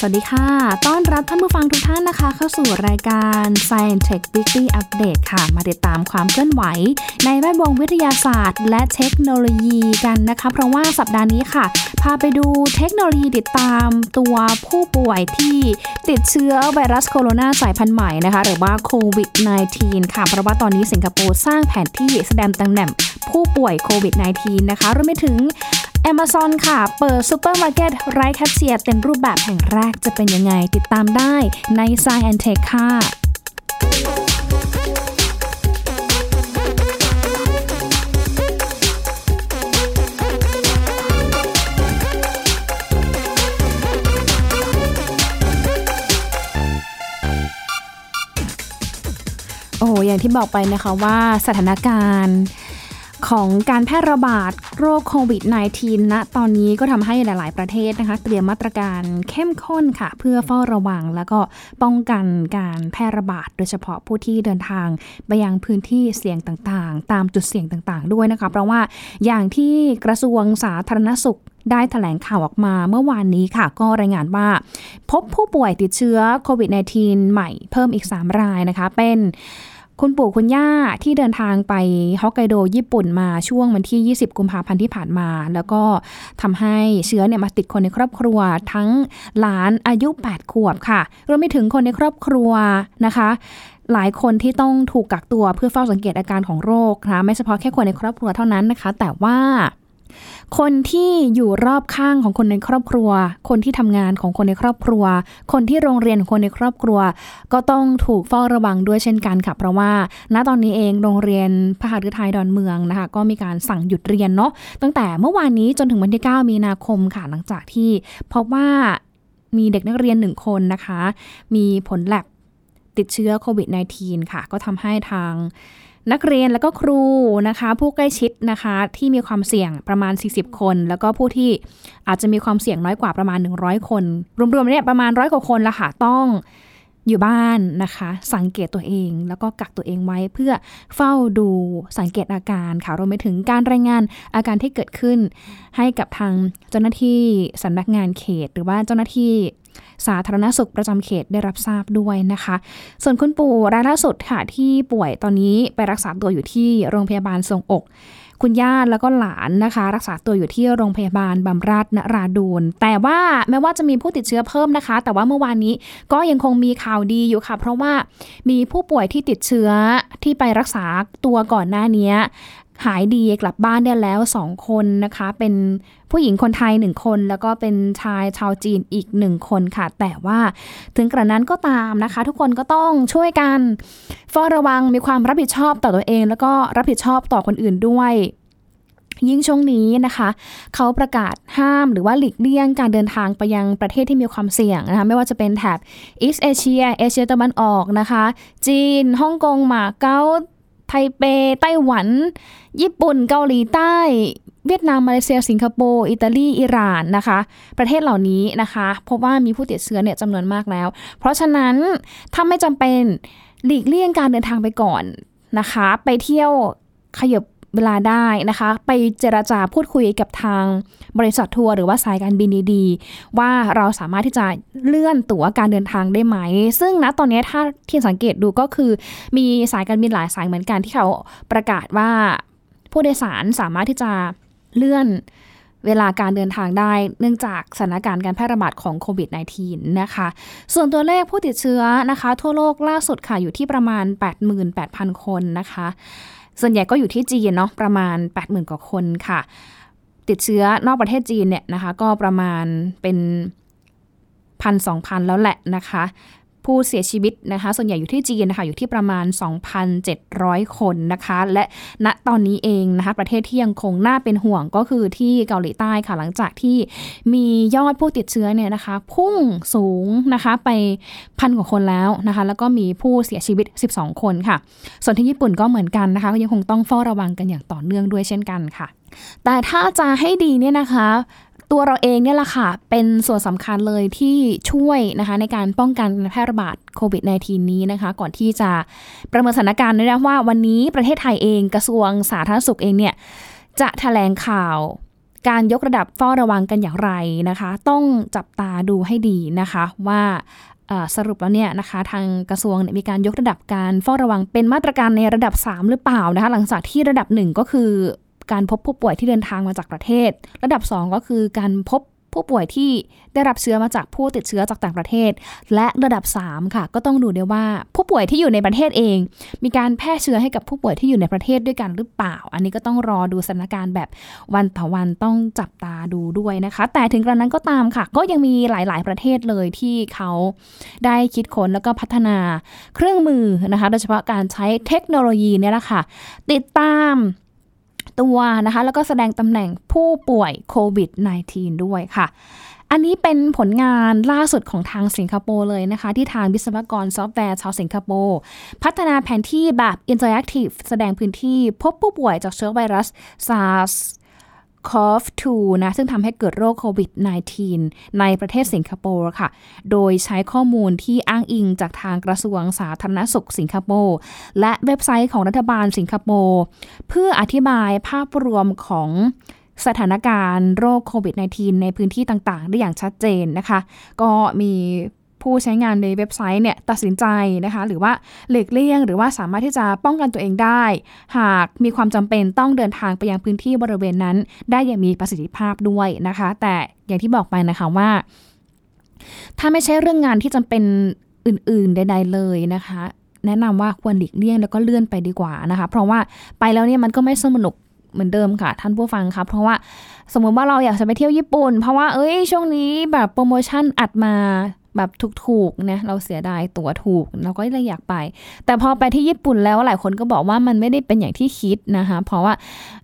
สวัสดีค่ะ ต้อนรับท่านผู้ฟังทุกท่านนะคะ เข้าสู่รายการ Science Tech Weekly Update ค่ะ มาติดตามความเคลื่อนไหว ในแวดวงวิทยาศาสตร์ และเทคโนโลยีกันนะคะ เพราะว่าสัปดาห์นี้ค่ะ พาไปดูเทคโนโลยีติดตามตัวผู้ป่วยที่ติดเชื้อไวรัสโคโรนาสายพันธุ์ใหม่นะคะ หรือว่าโควิด -19 ค่ะ เพราะว่าตอนนี้สิงคโปร์สร้างแผนที่แสดงตำแหน่งผู้ป่วยโควิด -19 นะคะรวมไปถึง Amazon ค่ะ เปิดซูเปอร์มาร์เก็ตไร้แคชเชียร์เต็มรูปแบบแห่งแรกจะเป็นยังไง ติดตามได้ใน Science Tech ค่ะโอ้อย่างที่บอกไปนะคะว่าสถานการณ์ ของการแพร่ระบาดโรคโควิด -19 ณตอนนี้ก็ทำให้หลาย ๆ ประเทศนะคะ เตรียมมาตรการเข้มข้นค่ะ เพื่อเฝ้าระวัง แล้วก็ป้องกันการแพร่ระบาด โดยเฉพาะผู้ที่เดินทาง ไปยังพื้นที่เสี่ยงต่างๆ ตามจุดเสี่ยงต่างๆ ด้วยนะคะ เพราะว่าอย่างที่กระทรวงสาธารณสุขได้แถลงข่าวออกมาเมื่อวานนี้ค่ะ ก็รายงานว่า พบผู้ป่วยติดเชื้อโควิด -19 ใหม่เพิ่มอีก 3 รายนะคะเป็น คุณปู่คุณย่าที่เดินทางไปฮอกไกโดญี่ปุ่นมาช่วงวันที่ 20 กุมภาพันธ์ที่ผ่านมา แล้วก็ทำให้เชื้อเนี่ยมาติดคนในครอบครัวทั้งหลานอายุ 8 ขวบค่ะ รวมไปถึงคนในครอบครัวนะคะ หลายคนที่ต้องถูกกักตัวเพื่อเฝ้าสังเกตอาการของโรคนะไม่เฉพาะแค่คนในครอบครัวเท่านั้นนะคะ แต่ว่า คนที่อยู่รอบข้างของคนในครอบครัว คนที่ทำงานของคนในครอบครัว คนที่โรงเรียนของคนในครอบครัว ก็ต้องถูกเฝ้าระวังด้วยเช่นกันค่ะเพราะว่า ณตอนนี้เองโรงเรียนพระหฤทัยดอนเมืองนะคะ ก็มีการสั่งหยุดเรียนเนาะตั้งแต่เมื่อวานนี้จนถึงวันที่ 9 มีนาคมค่ะหลังจากที่พบว่ามีเด็กนักเรียนหนึ่งคนนะคะ มีผลแลบติดเชื้อโควิด -19 ค่ะ ก็ทำให้ทาง นักเรียนแล้วก็ครูนะคะ ผู้ใกล้ชิดนะคะ ที่มีความเสี่ยงประมาณ 40 คน แล้วก็ผู้ที่อาจจะมีความเสี่ยงน้อยกว่าประมาณ 100 คน รวมๆเนี่ยประมาณร้อยกว่าคนละค่ะต้องอยู่บ้านนะคะ สังเกตตัวเอง แล้วก็กักตัวเองไว้เพื่อเฝ้าดูสังเกตอาการค่ะรวมไปถึงการรายงานอาการที่เกิดขึ้น ให้กับทางเจ้าหน้าที่สำนักงานเขต หรือว่าเจ้าหน้าที่ สาธารณสุขประจำเขตได้รับทราบด้วยนะคะ ส่วนคุณปู่รายล่าสุดค่ะที่ป่วยตอนนี้ไปรักษาตัวอยู่ที่โรงพยาบาลทรงอก คุณย่าแล้วก็หลานนะคะ รักษาตัวอยู่ที่โรงพยาบาลบำราศนราดูนแต่ว่าแม้ว่าจะมีผู้ติดเชื้อเพิ่มนะคะ แต่ว่าเมื่อวานนี้ก็ยังคงมีข่าวดีอยู่ค่ะ เพราะว่ามีผู้ป่วยที่ติดเชื้อที่ไปรักษาตัวก่อนหน้านี้ หายดีกลับบ้านได้แล้ว 2 คนนะคะ เป็นผู้หญิงคนไทย 1 คน แล้วก็เป็นชายชาวจีนอีก 1 คนค่ะ แต่ว่าถึงกระนั้นก็ตามนะคะ ทุกคนก็ต้องช่วยกันเฝ้าระวังมีความรับผิดชอบต่อตัวเอง แล้วก็รับผิดชอบต่อคนอื่นด้วยยิ่งช่วงนี้นะคะ เขาประกาศห้ามหรือว่าหลีกเลี่ยงการเดินทางไปยังประเทศที่มีความเสี่ยงนะคะไม่ว่าจะเป็นแถบอีสเอเชียเอเชียตะวันออกนะคะ จีนฮ่องกงหมาเก๊า ไทเป ไต้หวัน ญี่ปุ่น เกาหลีใต้ เวียดนาม มาเลเซีย สิงคโปร์ อิตาลี อิหร่านนะคะ ประเทศเหล่านี้นะคะพบว่ามีผู้ติดเชื้อเนี่ยจำนวนมากแล้ว เพราะฉะนั้นถ้าไม่จำเป็นหลีกเลี่ยงการเดินทางไปก่อนนะคะ ไปเที่ยวขยับ เวลาได้นะคะ ไปเจราจาพูดคุยกับทางบริษัททัวร์หรือว่าสายการบินดีๆ ว่าเราสามารถที่จะเลื่อนตั๋วการเดินทางได้ไหม ซึ่งณตอนนี้ถ้าที่สังเกตดูก็คือมีสายการบินหลายสายเหมือนกันที่เขาประกาศว่าผู้โดยสารสามารถที่จะเลื่อนเวลาการเดินทางได้เนื่องจากสถานการณ์การแพร่ระบาดของโควิด -19 นะคะ ส่วนตัวเลขผู้ติดเชื้อนะคะ ทั่วโลกล่าสุดค่ะอยู่ที่ประมาณ 88,000 คนนะคะ ส่วนใหญ่ก็อยู่ที่จีนเนาะประมาณ 80,000 กว่าคนค่ะ ติดเชื้อนอกประเทศจีนเนี่ยนะคะ ก็ประมาณเป็นพันสองพันแล้วแหละนะคะ ผู้เสียชีวิตนะคะ ส่วนใหญ่อยู่ที่จีนนะคะอยู่ที่ประมาณ 2,700 คนนะคะ และณตอนนี้เองนะคะ ประเทศที่ยังคงน่าเป็นห่วงก็คือที่เกาหลีใต้ค่ะหลังจากที่มียอดผู้ติดเชื้อเนี่ยนะคะ พุ่งสูงนะคะไปพันกว่าคนแล้วนะคะ แล้วก็มีผู้เสียชีวิต 12 คนค่ะ ส่วนที่ญี่ปุ่นก็เหมือนกันนะคะก็ยังคงต้องเฝ้าระวังกันอย่างต่อเนื่องด้วยเช่นกันค่ะ แต่ถ้าจะให้ดีเนี่ยนะคะ ตัวเราเองเนี่ยแหละค่ะ เป็นส่วนสำคัญเลยที่ช่วยนะคะในการป้องกันแพร่ระบาดโควิด -19 นี้นะคะ ก่อนที่จะประเมินสถานการณ์ด้วยนะว่าวันนี้ประเทศไทยเองกระทรวงสาธารณสุขเองเนี่ยจะแถลงข่าวการยกระดับเฝ้าระวังกันอย่างไรนะคะ ต้องจับตาดูให้ดีนะคะว่าสรุปแล้วเนี่ยนะคะ ทางกระทรวงมีการยกระดับการเฝ้าระวังเป็นมาตรการในระดับ 3 หรือเปล่านะคะ หลังจากที่ระดับ 1 ก็คือ การพบผู้ป่วยที่เดินทางมาจากประเทศ ระดับ 2 ก็คือการพบผู้ป่วยที่ได้รับเชื้อมาจากผู้ติดเชื้อจากต่างประเทศ และระดับ 3 ค่ะ ก็ต้องดูด้วยว่าผู้ป่วยที่อยู่ในประเทศเอง มีการแพร่เชื้อให้กับผู้ป่วยที่อยู่ในประเทศด้วยกันหรือเปล่า อันนี้ก็ต้องรอดูสถานการณ์แบบวันต่อวันต้องจับตาดูด้วยนะคะ แต่ถึงกระนั้นก็ตามค่ะ ก็ยังมีหลาย ๆ ประเทศเลยที่เขาได้คิดค้นแล้วก็พัฒนาเครื่องมือนะคะ โดยเฉพาะการใช้เทคโนโลยีเนี่ยแหละค่ะ ติดตาม ตัวนะคะ แล้วก็แสดงตำแหน่งผู้ป่วยโควิด -19 ด้วยค่ะ อันนี้เป็นผลงานล่าสุดของทางสิงคโปร์เลยนะคะ ที่ทางวิศวกรซอฟต์แวร์ชาวสิงคโปร์พัฒนาแผนที่แบบ Interactive แสดงพื้นที่พบผู้ป่วยจากเชื้อไวรัส SARS CoV-2 นะซึ่งทำให้เกิดโรคโควิด -19 ในประเทศสิงคโปร์ค่ะ โดยใช้ข้อมูลที่อ้างอิงจากทางกระทรวงสาธารณสุขสิงคโปร์และเว็บไซต์ของรัฐบาลสิงคโปร์เพื่ออธิบายภาพรวมของสถานการณ์โรคโควิด -19 ในพื้นที่ต่าง ๆ ได้อย่างชัดเจนนะคะ ก็มี ผู้ใช้งานในเว็บไซต์เนี่ยตัดสินใจนะคะหรือว่าหลีกเลี่ยง หรือว่าสามารถที่จะป้องกันตัวเองได้ หากมีความจำเป็นต้องเดินทางไปยังพื้นที่บริเวณนั้น ได้อย่างมีประสิทธิภาพด้วยนะคะ แต่อย่างที่บอกไปนะคะว่า ถ้าไม่ใช่เรื่องงานที่จำเป็นอื่นๆใดๆเลยนะคะ แนะนำว่าควรหลีกเลี่ยงแล้วก็เลื่อนไปดีกว่านะคะ เพราะว่าไปแล้วเนี่ยมันก็ไม่สนุกเหมือนเดิมค่ะท่านผู้ฟังคะเพราะว่าสมมติว่าเราอยากจะไปเที่ยวญี่ปุ่น เพราะว่าเอ้ยช่วงนี้แบบโปรโมชั่นอัดมา แบบถูกๆนะเราเสียดายตั๋วถูก เราก็เลยอยากไป แต่พอไปที่ญี่ปุ่นแล้วหลายคนก็บอกว่ามันไม่ได้เป็นอย่างที่คิดนะคะเพราะว่า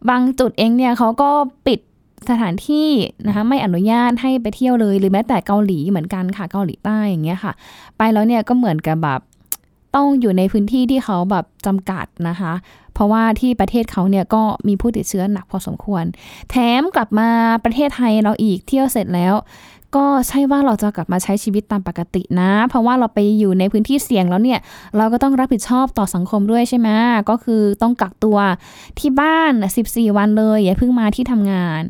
บางจุดเองเนี่ยเขาก็ปิดสถานที่นะคะไม่อนุญาตให้ไปเที่ยวเลยหรือแม้แต่เกาหลีเหมือนกันค่ะเกาหลีใต้อย่างเงี้ยค่ะ ไปแล้วเนี่ยก็เหมือนกับแบบต้องอยู่ในพื้นที่ที่เขาแบบจำกัดนะคะ เพราะว่าที่ประเทศเขาเนี่ยก็มีผู้ติดเชื้อหนักพอสมควร แถมกลับมาประเทศไทยเราอีกเที่ยวเสร็จแล้ว ก็ใช่ว่าเราจะกลับมาใช้ชีวิตตามปกตินะ เพราะว่าเราไปอยู่ในพื้นที่เสี่ยงแล้วเนี่ย เราก็ต้องรับผิดชอบต่อสังคมด้วยใช่ไหมก็คือต้องกักตัวที่บ้าน 14 วันเลย อย่าเพิ่งมาที่ทำงาน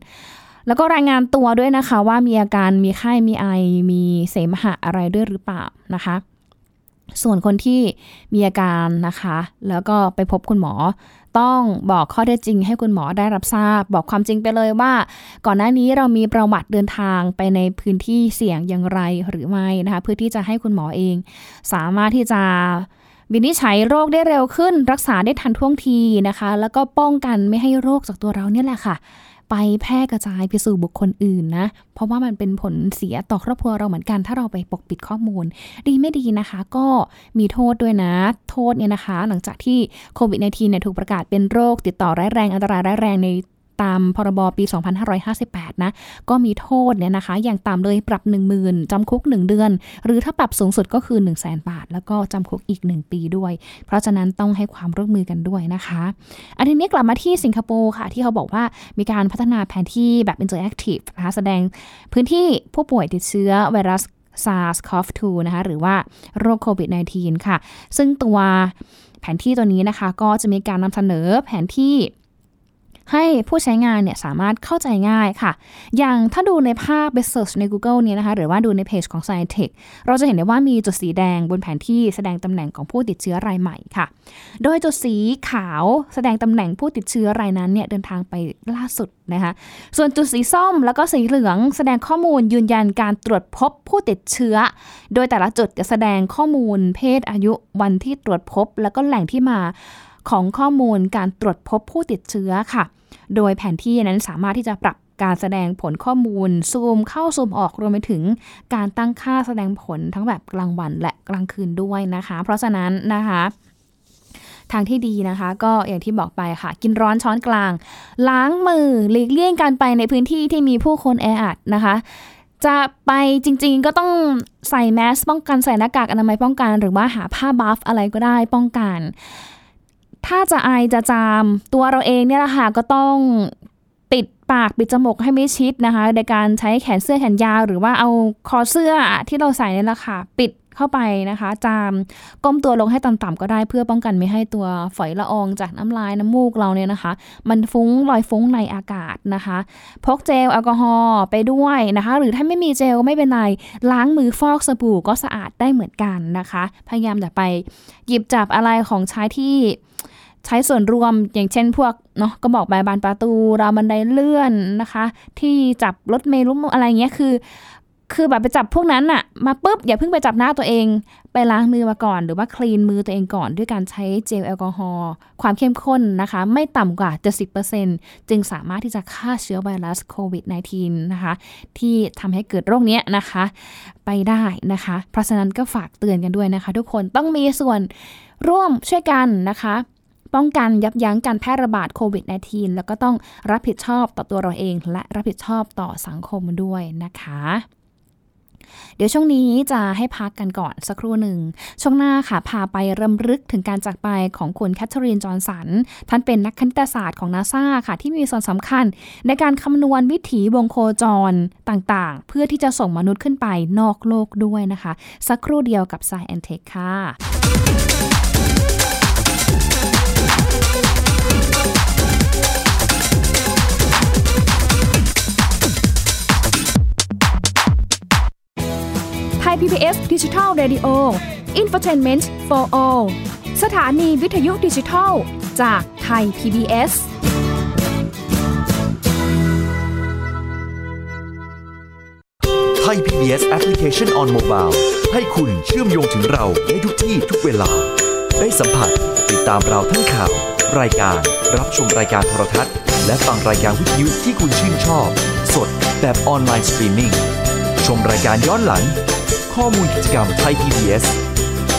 แล้วก็รายงานตัวด้วยนะคะว่ามีอาการมีไข้มีไอ มีเสมหะอะไรด้วยหรือเปล่านะคะ ส่วนคนที่มีอาการนะคะ แล้วก็ไปพบคุณหมอ ต้องบอกข้อเท็จจริงให้คุณหมอได้รับทราบ บอกความจริงไปเลยว่า ก่อนหน้านี้เรามีประวัติเดินทางไปในพื้นที่เสี่ยงอย่างไรหรือไม่นะคะเพื่อที่จะให้คุณหมอเอง สามารถที่จะวินิจฉัยโรคได้เร็วขึ้น รักษาได้ทันท่วงทีนะคะ แล้วก็ป้องกันไม่ให้โรคจากตัวเราเนี่ยแหละค่ะไปแพร่กระจายไปสู่บุคคลอื่นนะ เพราะว่ามันเป็นผลเสียต่อครอบครัวเราเหมือนกัน ถ้าเราไปปกปิดข้อมูล ดีไม่ดีนะคะ ก็มีโทษด้วยนะ โทษเนี่ยนะคะ หลังจากที่โควิด -19 เนี่ยถูกประกาศเป็นโรคติดต่อร้ายแรงอันตรายร้ายแรงใน ตามพรบปี 2558 นะ ก็มีโทษเนี่ยนะคะ อย่างต่ำเลยปรับ 10,000จำคุก 1 เดือน หรือถ้าปรับสูงสุดก็คือ 1 0 0 0 0แบาท แล้วก็จำคุกอีก 1 ปีด้วย เพราะฉะนั้นต้องให้ความร่วมมือกันด้วยนะคะอันนี้กลับมาที่สิงคโปร์ค่ะ ที่เขาบอกว่ามีการพัฒนาแผนที่แบบ interactive นะคะแสดงพื้นที่ผู้ป่วยติดเชื้อไวรัส SARS-CoV-2 นะคะ หรือว่าโรคโควิด -19 ค่ะ ซึ่งตัวแผนที่ตัวนี้นะคะ ก็จะมีการนำเสนอแผนที่ ให้ผู้ใช้งานเนี่ยสามารถเข้าใจง่ายค่ะ อย่างถ้าดูในภาพไปเซิร์ชใน Google เนี่ยนะคะ หรือว่าดูในเพจของ Scientech เราจะเห็นได้ว่ามีจุดสีแดงบนแผนที่แสดงตำแหน่งของผู้ติดเชื้อรายใหม่ค่ะ โดยจุดสีขาวแสดงตำแหน่งผู้ติดเชื้อรายนั้นเนี่ยเดินทางไปล่าสุดนะคะ ส่วนจุดสีส้มแล้วก็สีเหลืองแสดงข้อมูลยืนยันการตรวจพบผู้ติดเชื้อ โดยแต่ละจุดจะแสดงข้อมูลเพศอายุวันที่ตรวจพบ แล้วก็แหล่งที่มาของข้อมูลการตรวจพบผู้ติดเชื้อค่ะ โดยแผนที่นั้นสามารถที่จะปรับการแสดงผลข้อมูล ซูมเข้าซูมออกรวมไปถึงการตั้งค่าแสดงผลทั้งแบบกลางวันและกลางคืนด้วยนะคะ เพราะฉะนั้นนะคะทางที่ดีนะคะ ก็อย่างที่บอกไปค่ะ กินร้อนช้อนกลาง ล้างมือหลีกเลี่ยงการไปในพื้นที่ที่มีผู้คนแออัดนะคะ จะไปจริงๆก็ต้องใส่แมสป้องกันใส่หน้ากากอนามัยป้องกัน หรือว่าหาผ้าบัฟอะไรก็ได้ป้องกัน ถ้าจะไอจะจาม ตัวเราเองเนี่ยแหละค่ะก็ต้องปิดปากปิดจมูกให้ไม่ชิดนะคะในการใช้แขนเสื้อแขนยาว หรือว่าเอาคอเสื้อที่เราใส่นี่แหละค่ะปิดเข้าไปนะคะ จามก้มตัวลงให้ต่ำๆก็ได้เพื่อป้องกันไม่ให้ตัวฝอยละอองจากน้ำลายน้ำมูกเราเนี่ยนะคะ มันฟุ้งลอยฟุ้งในอากาศนะคะ พกเจลแอลกอฮอล์ไปด้วยนะคะ หรือถ้าไม่มีเจลไม่เป็นไรล้างมือฟอกสบู่ก็สะอาดได้เหมือนกันนะคะ พยายามอย่าไปหยิบจับอะไรของใช้ที่ ใช้ส่วนรวมอย่างเช่นพวกเนาะก็บอกใบบานประตูราวบันไดเลื่อนนะคะ ที่จับรถเมล์รถอะไรเงี้ยคือ คือแบบไปจับพวกนั้นอะมาปุ๊บอย่าเพิ่งไปจับหน้าตัวเอง ไปล้างมือมาก่อน หรือว่าคลีนมือตัวเองก่อนด้วยการใช้เจลแอลกอฮอล์ความเข้มข้นนะคะ ไม่ต่ำกว่า 70%จึงสามารถที่จะฆ่าเชื้อไวรัสโควิด -19 นะคะ ที่ทำให้เกิดโรคเนี้ยนะคะ ไปได้นะคะ เพราะฉะนั้นก็ฝากเตือนกันด้วยนะคะ ทุกคนต้องมีส่วนร่วมช่วยกันนะคะ ป้องกันยับยั้งการแพร่ระบาดโควิด -19 แล้วก็ต้องรับผิดชอบต่อตัวเราเอง และรับผิดชอบต่อสังคมด้วยนะคะเดี๋ยวช่วงนี้จะให้พักกันก่อนสักครู่หนึ่ง ช่วงหน้าค่ะ พาไปรำลึกถึงการจากไปของคุณแคทเธอรีนจอห์นสัน ท่านเป็นนักคณิตศาสตร์ของนาซาค่ะ ที่มีส่วนสำคัญ ในการคำนวณวิถีวงโคจรต่างๆ เพื่อที่จะส่งมนุษย์ขึ้นไปนอกโลกด้วยนะคะ สักครู่เดียวกับ s ซแอนเทคค่ะ ไทย PBS ดิจิทัล Radio Infotainment for All สถานีวิทยุดิจิทัลจากไทย PBS ไทย PBS Application on Mobile ให้คุณเชื่อมโยงถึงเราในทุกที่ทุกเวลา ได้สัมผัสติดตามเราทั้งข่าว รายการ รับชมรายการโทรทัศน์ และฟังรายการวิทยุที่คุณชื่นชอบ สดแบบออนไลน์สตรีมมิ่งชมรายการย้อนหลัง ข้อมูลกิจกรรมไทย PBS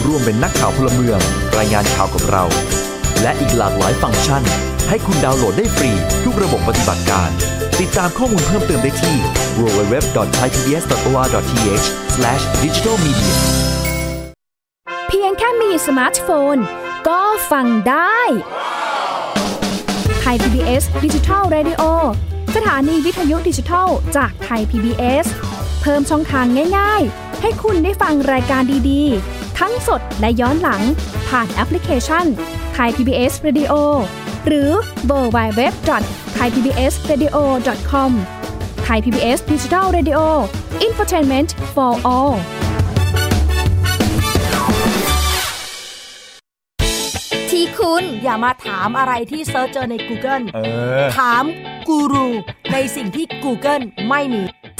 ร่วมเป็นนักข่าวพลเมือง รายงานข่าวกับเรา และอีกหลากหลายฟังก์ชัน ให้คุณดาวน์โหลดได้ฟรี ทุกระบบปฏิบัติการ ติดตามข้อมูลเพิ่มเติมได้ที่ www.thaipbs.or.th/digitalmedia เพียงแค่มีสมาร์ทโฟน ก็ฟังได้ไทย PBS Digital Radio สถานีวิทยุดิจิทัลจากไทย PBS เพิ่มช่องทางง่ายๆ ให้คุณได้ฟังรายการดีๆ ทั้งสดและย้อนหลัง ผ่านแอปพลิเคชันไทย PBS Radio หรือเวอร์ไบเว็บ thaipbsradio.com ไทย PBS Digital Radio infotainment for all ที่คุณอย่ามาถามอะไรที่ search เจอใน Google เออถามกูรูในสิ่งที่ Google ไม่มี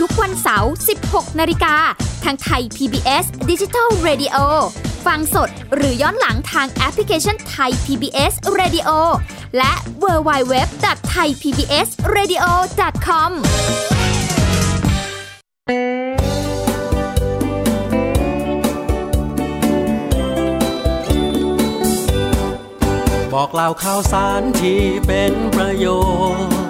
ทุกวันเสาร์ 16 นาฬิกา ทางไทย PBS Digital Radio ฟังสดหรือย้อนหลังทางแอปพลิเคชันไทย PBS Radio และ w w w t h a i PBS Radio com บอกเล่าข่าวสารที่เป็นประโยชน์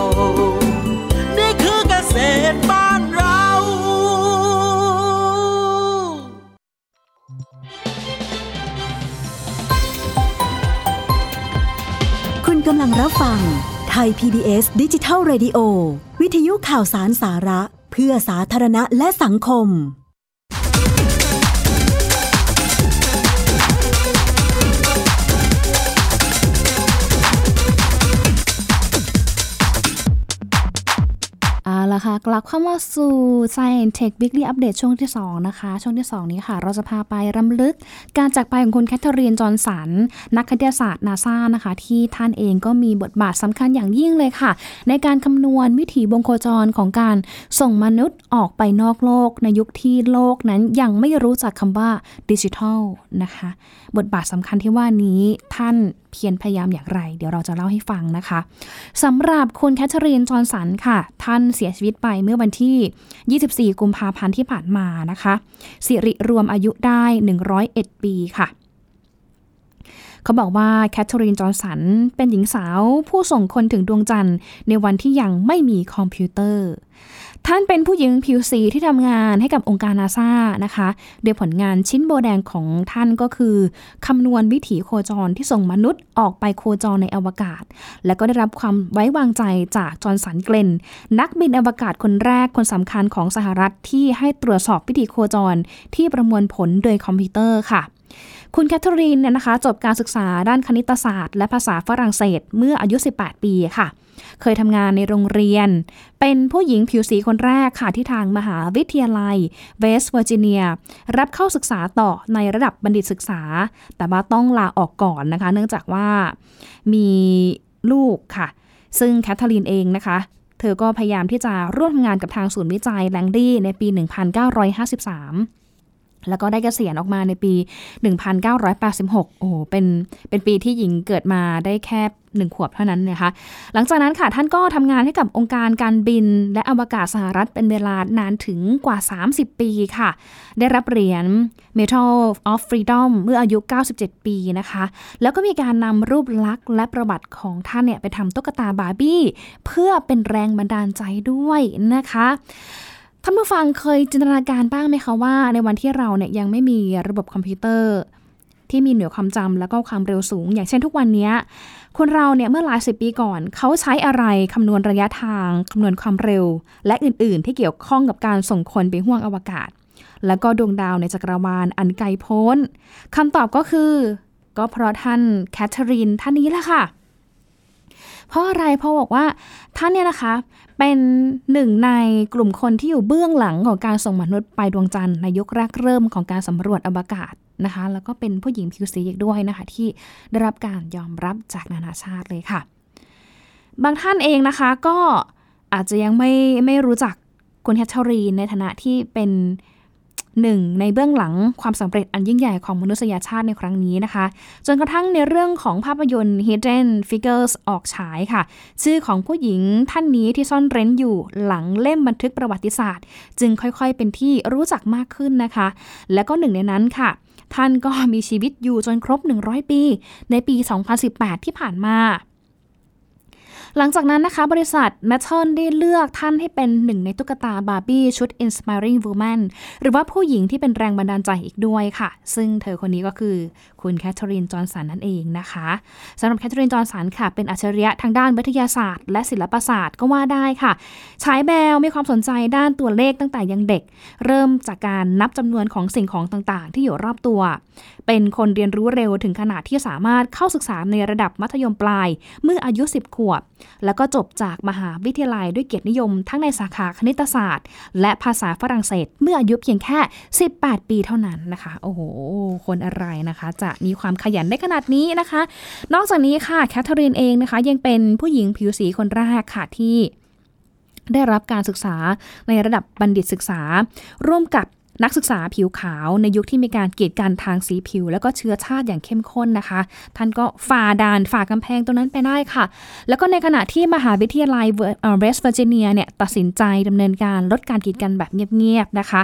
กำลังรับฟังไทย PBS ดิจิทัล Radio วิทยุข่าวสารสาระ เพื่อสาธารณะและสังคม ละค่ะ กลับเข้ามาสู่ Science Tech Weekly Update ช่วงที่ 2 นะคะ ช่วงที่ 2 นี้ค่ะ เราจะพาไปรำลึก การจากไปของคุณแคทเธอรีน จอห์นสัน นักคณิตศาสตร์นาซานะคะ ที่ท่านเองก็มีบทบาทสำคัญอย่างยิ่งเลยค่ะ ในการคำนวณวิถีวงโคจรของการส่งมนุษย์ออกไปนอกโลก ในยุคที่โลกนั้นยังไม่รู้จักคำว่าดิจิทัลนะคะ บทบาทสำคัญที่ว่านี้ท่าน เพียรพยายามอย่างไร เดี๋ยวเราจะเล่าให้ฟังนะคะสำหรับคุณแคทเธอรีนจอห์นสันค่ะ ท่านเสียชีวิตไปเมื่อวันที่ 24 กุมภาพันธ์ที่ผ่านมานะคะ สิริรวมอายุได้ 101 ปีค่ะเขาบอกว่าแคทเธอรีนจอห์นสันเป็นหญิงสาวผู้ส่งคนถึงดวงจันทร์ในวันที่ยังไม่มีคอมพิวเตอร์ ท่านเป็นผู้หญิงผิวสีที่ทำงานให้กับองค์การนาซานะคะ โดยผลงานชิ้นโบแดงของท่านก็คือคำนวณวิถีโคจรที่ส่งมนุษย์ออกไปโคจรในอวกาศ และก็ได้รับความไว้วางใจจากจอห์นสันเกลน นักบินอวกาศคนแรกคนสำคัญของสหรัฐที่ให้ตรวจสอบวิถีโคจรที่ประมวลผลโดยคอมพิวเตอร์ค่ะ คุณแคทเธอรีนเนี่ยนะคะจบการศึกษาด้านคณิตศาสตร์ และภาษาฝรั่งเศสเมื่ออายุ 18 ปีค่ะ เคยทำงานในโรงเรียน เป็นผู้หญิงผิวสีคนแรกค่ะที่ทางมหาวิทยาลัยเวสต์เวอร์จิเนียรับเข้าศึกษาต่อในระดับบัณฑิตศึกษา แต่ว่าต้องลาออกก่อนนะคะ เนื่องจากว่ามีลูกค่ะ ซึ่งแคทเธอรีนเองนะคะเธอก็พยายามที่จะร่วมทำงานกับทางศูนย์วิจัยแลงลีย์ในปี 1953 แล้วก็ได้เกษียณออกมาในปี 1986 โอ้เป็น เป็นปีที่หญิงเกิดมาได้แค่หนึ่งขวบเท่านั้นนะคะ หลังจากนั้นค่ะท่านก็ทำงานให้กับองค์การการบิน และอวกาศสหรัฐเป็นเวลานานถึงกว่า 30 ปีค่ะ ได้รับเหรียญ Medal of Freedom เมื่ออายุ 97 ปีนะคะ แล้วก็มีการนำรูปลักษณ์และประวัติของท่านเนี่ยไปทำตุ๊กตาบาร์บี้ เพื่อเป็นแรงบันดาลใจด้วยนะคะ ท่านผู้ฟังเคยจินตนาการบ้างไหมคะว่า ในวันที่เราเนี่ยยังไม่มีระบบคอมพิวเตอร์ ที่มีเหนือความจำแล้วก็ความเร็วสูง อย่างเช่นทุกวันนี้คนเราเนี่ยเมื่อหลายสิบปีก่อน เขาใช้อะไรคำนวณระยะทางคำนวณความเร็ว และอื่นๆ ที่เกี่ยวข้องกับการส่งคนไปห้วงอวกาศ แล้วก็ดวงดาวในจักรวาลอันไกลโพ้นคำตอบก็คือ ก็เพราะท่านแคทเธอรีนท่านนี้แหละค่ะเพราะอะไรเพราะบอกว่าท่านเนี่ยนะคะ เป็นหนึ่งในกลุ่มคนที่อยู่เบื้องหลังของการส่งมนุษย์ไปดวงจันทร์ในยุคแรกเริ่มของการสำรวจอวกาศนะคะ แล้วก็เป็นผู้หญิงผิวสีอีกด้วยนะคะ ที่ได้รับการยอมรับจากนานาชาติเลยค่ะ บางท่านเองนะคะก็อาจจะยังไม่ไม่รู้จักคุณแคทเธอรีนในฐานะที่เป็น หนึ่งในเบื้องหลังความสำเร็จอันยิ่งใหญ่ของมนุษยชาติในครั้งนี้นะคะ จนกระทั่งในเรื่องของภาพยนตร์ Hidden Figures ออกฉายค่ะ ชื่อของผู้หญิงท่านนี้ที่ซ่อนเร้นอยู่หลังเล่มบันทึกประวัติศาสตร์ จึงค่อยๆ เป็นที่รู้จักมากขึ้นนะคะ และก็หนึ่งในนั้นค่ะ ท่านก็มีชีวิตอยู่จนครบ 100 ปี ในปี 2018 ที่ผ่านมา หลังจากนั้นนะคะ บริษัทแมทเทิลได้เลือกท่านให้เป็นหนึ่งในตุ๊กตาบาร์บี้ชุด Inspiring Woman หรือว่าผู้หญิงที่เป็นแรงบันดาลใจอีกด้วยค่ะ ซึ่งเธอคนนี้ก็คือคุณแคทเธอรีนจอห์นสันนั่นเองนะคะสำหรับแคทเธอรีนจอห์นสันค่ะ เป็นอัจฉริยะทางด้านวิทยาศาสตร์ และศิลปศาสตร์ก็ว่าได้ค่ะฉายแววมีความสนใจด้านตัวเลขตั้งแต่ยังเด็ก เริ่มจากการนับจำนวนของสิ่งของต่างๆ ที่อยู่รอบตัวเป็นคนเรียนรู้เร็วถึงขนาดที่สามารถเข้าศึกษาในระดับมัธยมปลาย เมื่ออายุ 10 ขวบ แล้วก็จบจากมหาวิทยาลัยด้วยเกียรตินิยม ทั้งในสาขาคณิตศาสตร์ และภาษาฝรั่งเศส เมื่ออายุเพียงแค่ 18 ปีเท่านั้นนะคะ โอ้โห คนอะไรนะคะ จะมีความขยันได้ขนาดนี้นะคะ นอกจากนี้ค่ะแคทเธอรีนเองนะคะ ยังเป็นผู้หญิงผิวสีคนแรกค่ะที่ได้รับการศึกษาในระดับบัณฑิตศึกษา ร่วมกับ นักศึกษาผิวขาวในยุคที่มีการเกียดกันทางสีผิว แล้วก็เชื้อชาติอย่างเข้มข้นนะคะ ท่านก็ฝ่าด่านฝ่ากำแพงตรงนั้นไปได้ค่ะ แล้วก็ในขณะที่มหาวิทยาลัยเวสต์เวอร์จิเนียเนี่ยตัดสินใจดำเนินการลดการกีดกันแบบเงียบๆนะคะ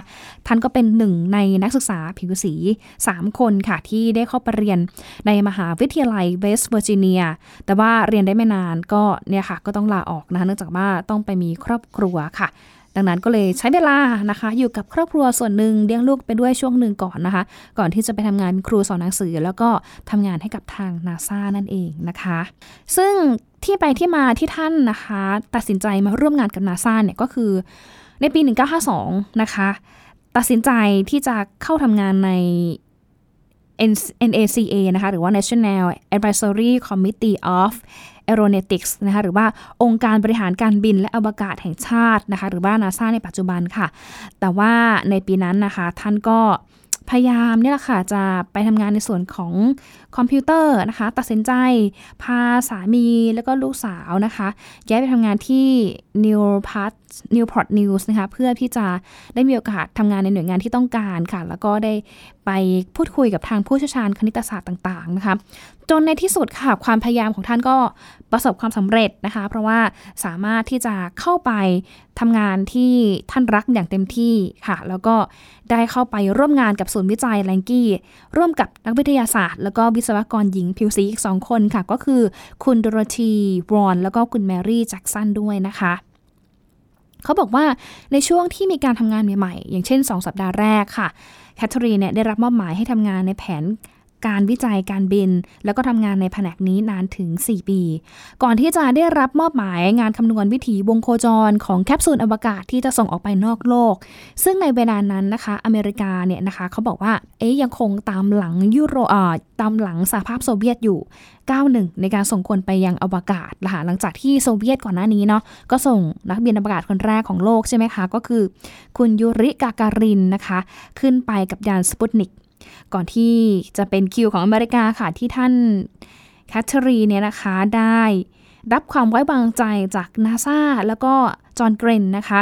ท่านก็เป็นหนึ่งในนักศึกษาผิวสี 3 คนค่ะที่ได้เข้าไปเรียนในมหาวิทยาลัยเวสต์เวอร์จิเนียแต่ว่าเรียนได้ไม่นานก็เนี่ยค่ะก็ต้องลาออกนะคะเนื่องจากว่าต้องไปมีครอบครัวค่ะ ดังนั้นก็เลยใช้เวลานะคะ อยู่กับครอบครัวส่วนหนึ่งเลี้ยงลูกไปด้วยช่วงหนึ่งก่อนนะคะ ก่อนที่จะไปทำงานเป็นครูสอนหนังสือ แล้วก็ทำงานให้กับทางนาซานั่นเองนะคะ ซึ่งที่ไปที่มาที่ท่านนะคะ ตัดสินใจมาร่วมงานกับนาซาเนี่ยก็คือในปี 1952 นะคะ ตัดสินใจที่จะเข้าทำงานใน NACA นะคะ หรือว่า National Advisory Committee of Aeronautics นะคะหรือว่าองค์การบริหารการบินและอวกาศแห่งชาตินะคะหรือว่านาซาในปัจจุบันค่ะ แต่ว่าในปีนั้นนะคะท่านก็พยายามนี่แหละค่ะจะไปทำงานในส่วนของคอมพิวเตอร์นะคะ ตัดสินใจพาสามีแล้วก็ลูกสาวนะคะย้ายไปทำงานที่ Newport Newport News นะคะเพื่อที่จะได้มีโอกาสทำงานในหน่วยงานที่ต้องการค่ะ แล้วก็ได้ไปพูดคุยกับทางผู้เชี่ยวชาญคณิตศาสตร์ต่างๆนะคะ จนในที่สุดค่ะความพยายามของท่านก็ประสบความสำเร็จนะคะ เพราะว่าสามารถที่จะเข้าไปทำงานที่ท่านรักอย่างเต็มที่ค่ะ แล้วก็ได้เข้าไปร่วมงานกับศูนย์วิจัยแลงกี้ ร่วมกับนักวิทยาศาสตร์ แล้วก็วิศวกรหญิงผิวสีอีกสองคนค่ะ ก็คือคุณโดโรธีวอนแล้วก็คุณแมรี่แจ็กสันด้วยนะคะเขาบอกว่าในช่วงที่มีการทำงานใหม่ๆ อย่างเช่น 2 สัปดาห์แรกค่ะ แคทเธอรีนเนี่ยได้รับมอบหมายให้ทำงานในแผน การวิจัยการบิน แล้วก็ทำงานในแผนกนี้นานถึง 4 ปี ก่อนที่จะได้รับมอบหมายงานคำนวณวิถีวงโคจรของแคปซูลอวกาศที่จะส่งออกไปนอกโลก ซึ่งในเวลานั้นนะคะ อเมริกาเนี่ยนะคะเขาบอกว่า เอ๊ยยังคงตามหลังยุโรปตามหลังสหภาพโซเวียตอยู่ก้าวหนึ่งในการส่งคนไปยังอวกาศนะคะหลังจากที่โซเวียตก่อนหน้านี้เนาะก็ส่งนักบินอวกาศคนแรกของโลกใช่ไหมคะ ก็คือ คุณยูริกาการินนะคะ ขึ้นไปกับยานสปุตนิก ก่อนที่จะเป็นคิวของอเมริกาค่ะที่ท่านแคทเธอรีนเนี่ยนะคะได้รับความไว้วางใจจากนาซาแล้วก็จอห์นเกล็นน์นะคะ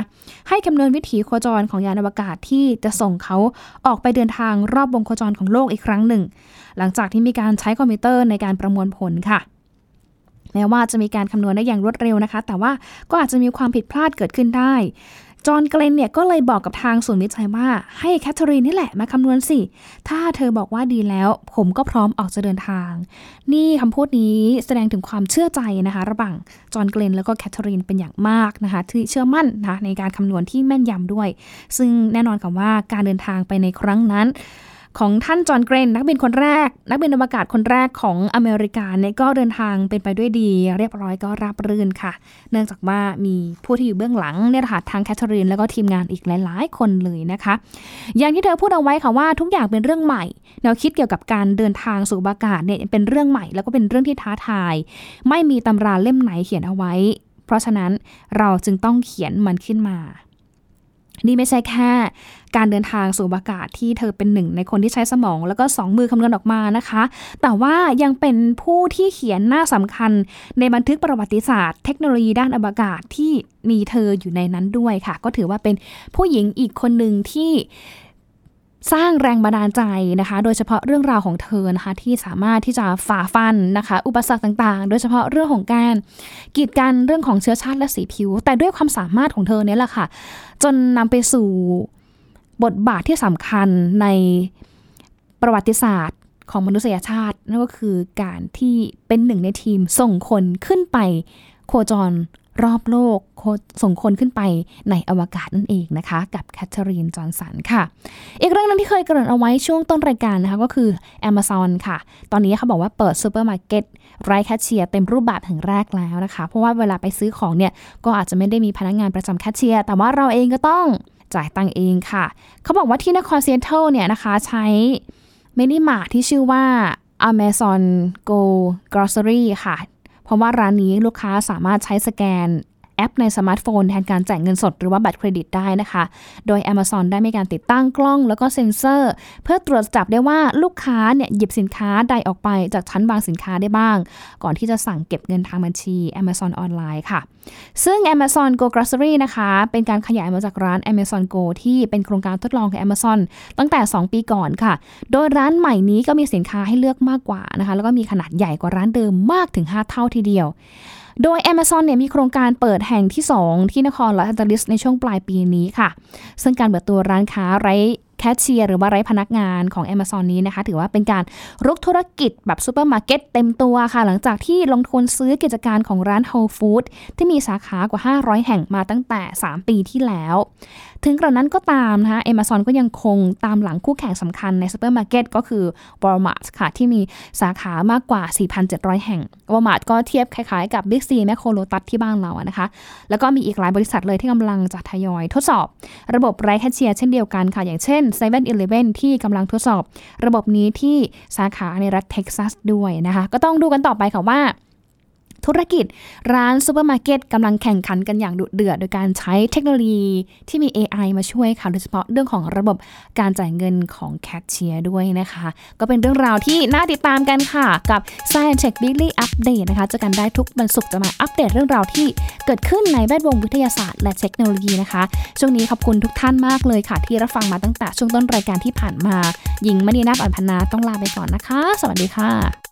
ให้คำนวณวิถีโคจรของยานอวกาศที่จะส่งเขาออกไปเดินทางรอบวงโคจรของโลกอีกครั้งหนึ่ง หลังจากที่มีการใช้คอมพิวเตอร์ในการประมวลผลค่ะ แม้ว่าจะมีการคำนวณได้อย่างรวดเร็วนะคะ แต่ว่าก็อาจจะมีความผิดพลาดเกิดขึ้นได้ จอห์นเกล็นน์เนี่ยก็เลยบอกกับทางศูนย์วิจัยว่าให้แคทเธอรีนนี่แหละมาคำนวณสิ ถ้าเธอบอกว่าดีแล้ว ผมก็พร้อมออกจะเดินทาง นี่คำพูดนี้แสดงถึงความเชื่อใจนะคะ ระหว่างจอห์นเกรนแล้วก็แคทเธอรีนเป็นอย่างมากนะคะที่เชื่อมั่นนะในการคำนวณที่แม่นยำด้วย ซึ่งแน่นอนค่ะว่าการเดินทางไปในครั้งนั้น ของท่านจอห์นเกรน นักบินคนแรก นักบินอวกาศคนแรกของอเมริกาเนี่ยก็เดินทางเป็นไปด้วยดี เรียบร้อยก็ราบรื่นค่ะ เนื่องจากว่ามีผู้ที่อยู่เบื้องหลังเนี่ยค่ะทางแคทเธอรีนแล้วก็ทีมงานอีกหลาย ๆ คนเลยนะคะ อย่างที่เธอพูดเอาไว้ค่ะว่าทุกอย่างเป็นเรื่องใหม่แนวคิดเกี่ยวกับการเดินทางสู่อากาศเนี่ยเป็นเรื่องใหม่ แล้วก็เป็นเรื่องที่ท้าทาย ไม่มีตำราเล่มไหนเขียนเอาไว้ เพราะฉะนั้นเราจึงต้องเขียนมันขึ้นมานี่ไม่ใช่แค่ การเดินทางสู่อากาศที่เธอเป็นหนึ่งในคนที่ใช้สมอง แล้วก็สองมือคำนวณออกมานะคะ แต่ว่ายังเป็นผู้ที่เขียนหน้าสำคัญในบันทึกประวัติศาสตร์เทคโนโลยีด้านอวกาศที่มีเธออยู่ในนั้นด้วยค่ะ ก็ถือว่าเป็นผู้หญิงอีกคนหนึ่งที่สร้างแรงบันดาลใจนะคะ โดยเฉพาะเรื่องราวของเธอนะคะที่สามารถที่จะฝ่าฟันนะคะ อุปสรรคต่างๆ โดยเฉพาะเรื่องของการกีดกันเรื่องของเชื้อชาติและสีผิว แต่ด้วยความสามารถของเธอเนี่ยแหละค่ะ จนนำไปสู่ บทบาทที่สำคัญในประวัติศาสตร์ของมนุษยชาติ นั่นก็คือการที่เป็นหนึ่งในทีมส่งคนขึ้นไป โคจรรอบโลก ส่งคนขึ้นไปในอวกาศนั่นเองนะคะ กับแคทเธอรีน จอห์นสันค่ะ อีกเรื่องนึงที่เคยเกริ่นเอาไว้ช่วงต้นรายการนะคะ ก็คือ Amazon ค่ะ ตอนนี้เขาบอกว่าเปิดซูเปอร์มาร์เก็ตไร้แคชเชียร์เต็มรูปแบบแห่งแรกแล้วนะคะ เพราะว่าเวลาไปซื้อของเนี่ย ก็อาจจะไม่ได้มีพนักงานประจำแคชเชียร์แต่ว่าเราเองก็ต้อง จ่ายตังเองค่ะ เขาบอกว่าที่นครซีแอตเทิลเนี่ยนะคะใช้มินิมาร์ทที่ชื่อว่า Amazon Go Grocery ค่ะ เพราะว่าร้านนี้ลูกค้าสามารถใช้สแกน แอปในสมาร์ทโฟนแทนการจ่ายเงินสดหรือว่าบัตรเครดิตได้นะคะ โดย Amazon ได้มีการติดตั้งกล้องแล้วก็เซ็นเซอร์ เพื่อตรวจจับได้ว่าลูกค้าเนี่ยหยิบสินค้าใดออกไปจากชั้นวางสินค้าได้บ้าง ก่อนที่จะสั่งเก็บเงินทางบัญชี Amazon ออนไลน์ค่ะ ซึ่ง Amazon Go Grocery นะคะ เป็นการขยายมาจากร้าน Amazon Go ที่เป็นโครงการทดลองของ Amazon ตั้งแต่ 2 ปีก่อนค่ะ โดยร้านใหม่นี้ก็มีสินค้าให้เลือกมากกว่านะคะ แล้วก็มีขนาดใหญ่กว่าร้านเดิมมากถึง 5 เท่าทีเดียว โดย Amazon เนี่ยมีโครงการเปิดแห่งที่ 2 ที่นครลอสแอนเจลิสในช่วงปลายปีนี้ค่ะ ซึ่งการเปิดตัวร้านค้าไร้แคชเชียร์หรือว่าไร้พนักงานของ Amazon นี้นะคะ ถือว่าเป็นการรุกธุรกิจแบบซูเปอร์มาร์เก็ตเต็มตัวค่ะ หลังจากที่ลงทุนซื้อกิจการของร้าน Whole Foods ที่มีสาขากว่า 500 แห่งมาตั้งแต่ 3 ปีที่แล้ว ถึงกระนั้นก็ตามนะคะ Amazon ก็ยังคงตามหลังคู่แข่งสำคัญในซูเปอร์มาร์เก็ตก็คือ Walmart ค่ะ ที่มีสาขามากกว่า 4,700 แห่ง Walmart ก็เทียบคล้ายๆกับ Big C แมคโครโลตัสที่บ้านเรานะคะ แล้วก็มีอีกหลายบริษัทเลยที่กำลังจะทยอยทดสอบ ระบบไร้แคชเชียร์เช่นเดียวกันค่ะ อย่างเช่น7 e เ e ่นที่กำลังทดสอบ ระบบนี้ที่สาขาในรัฐเท็กซัสด้วยนะคะ ก็ต้องดูกันต่อไปค่ะว่า ธุรกิจ ร้านซูเปอร์มาร์เก็ตกำลังแข่งขันกันอย่างดุเดือด โดยการใช้เทคโนโลยีที่มี AI มาช่วยค่ะ โดยเฉพาะเรื่องของระบบการจ่ายเงินของแคชเชียร์ด้วยนะคะ ก็เป็นเรื่องราวที่น่าติดตามกันค่ะ กับ Science Tech Weekly Update นะคะเจอกันได้ทุกวันศุกร์จะมาอัปเดตเรื่องราวที่เกิดขึ้นในแวดวงวิทยาศาสตร์และเทคโนโลยีนะคะ ช่วงนี้ขอบคุณทุกท่านมากเลยค่ะ ที่รับฟังมาตั้งแต่ช่วงต้นรายการที่ผ่านมาหญิงมณีนาฏอ่อนพนาต้องลาไปก่อนนะคะ สวัสดีค่ะ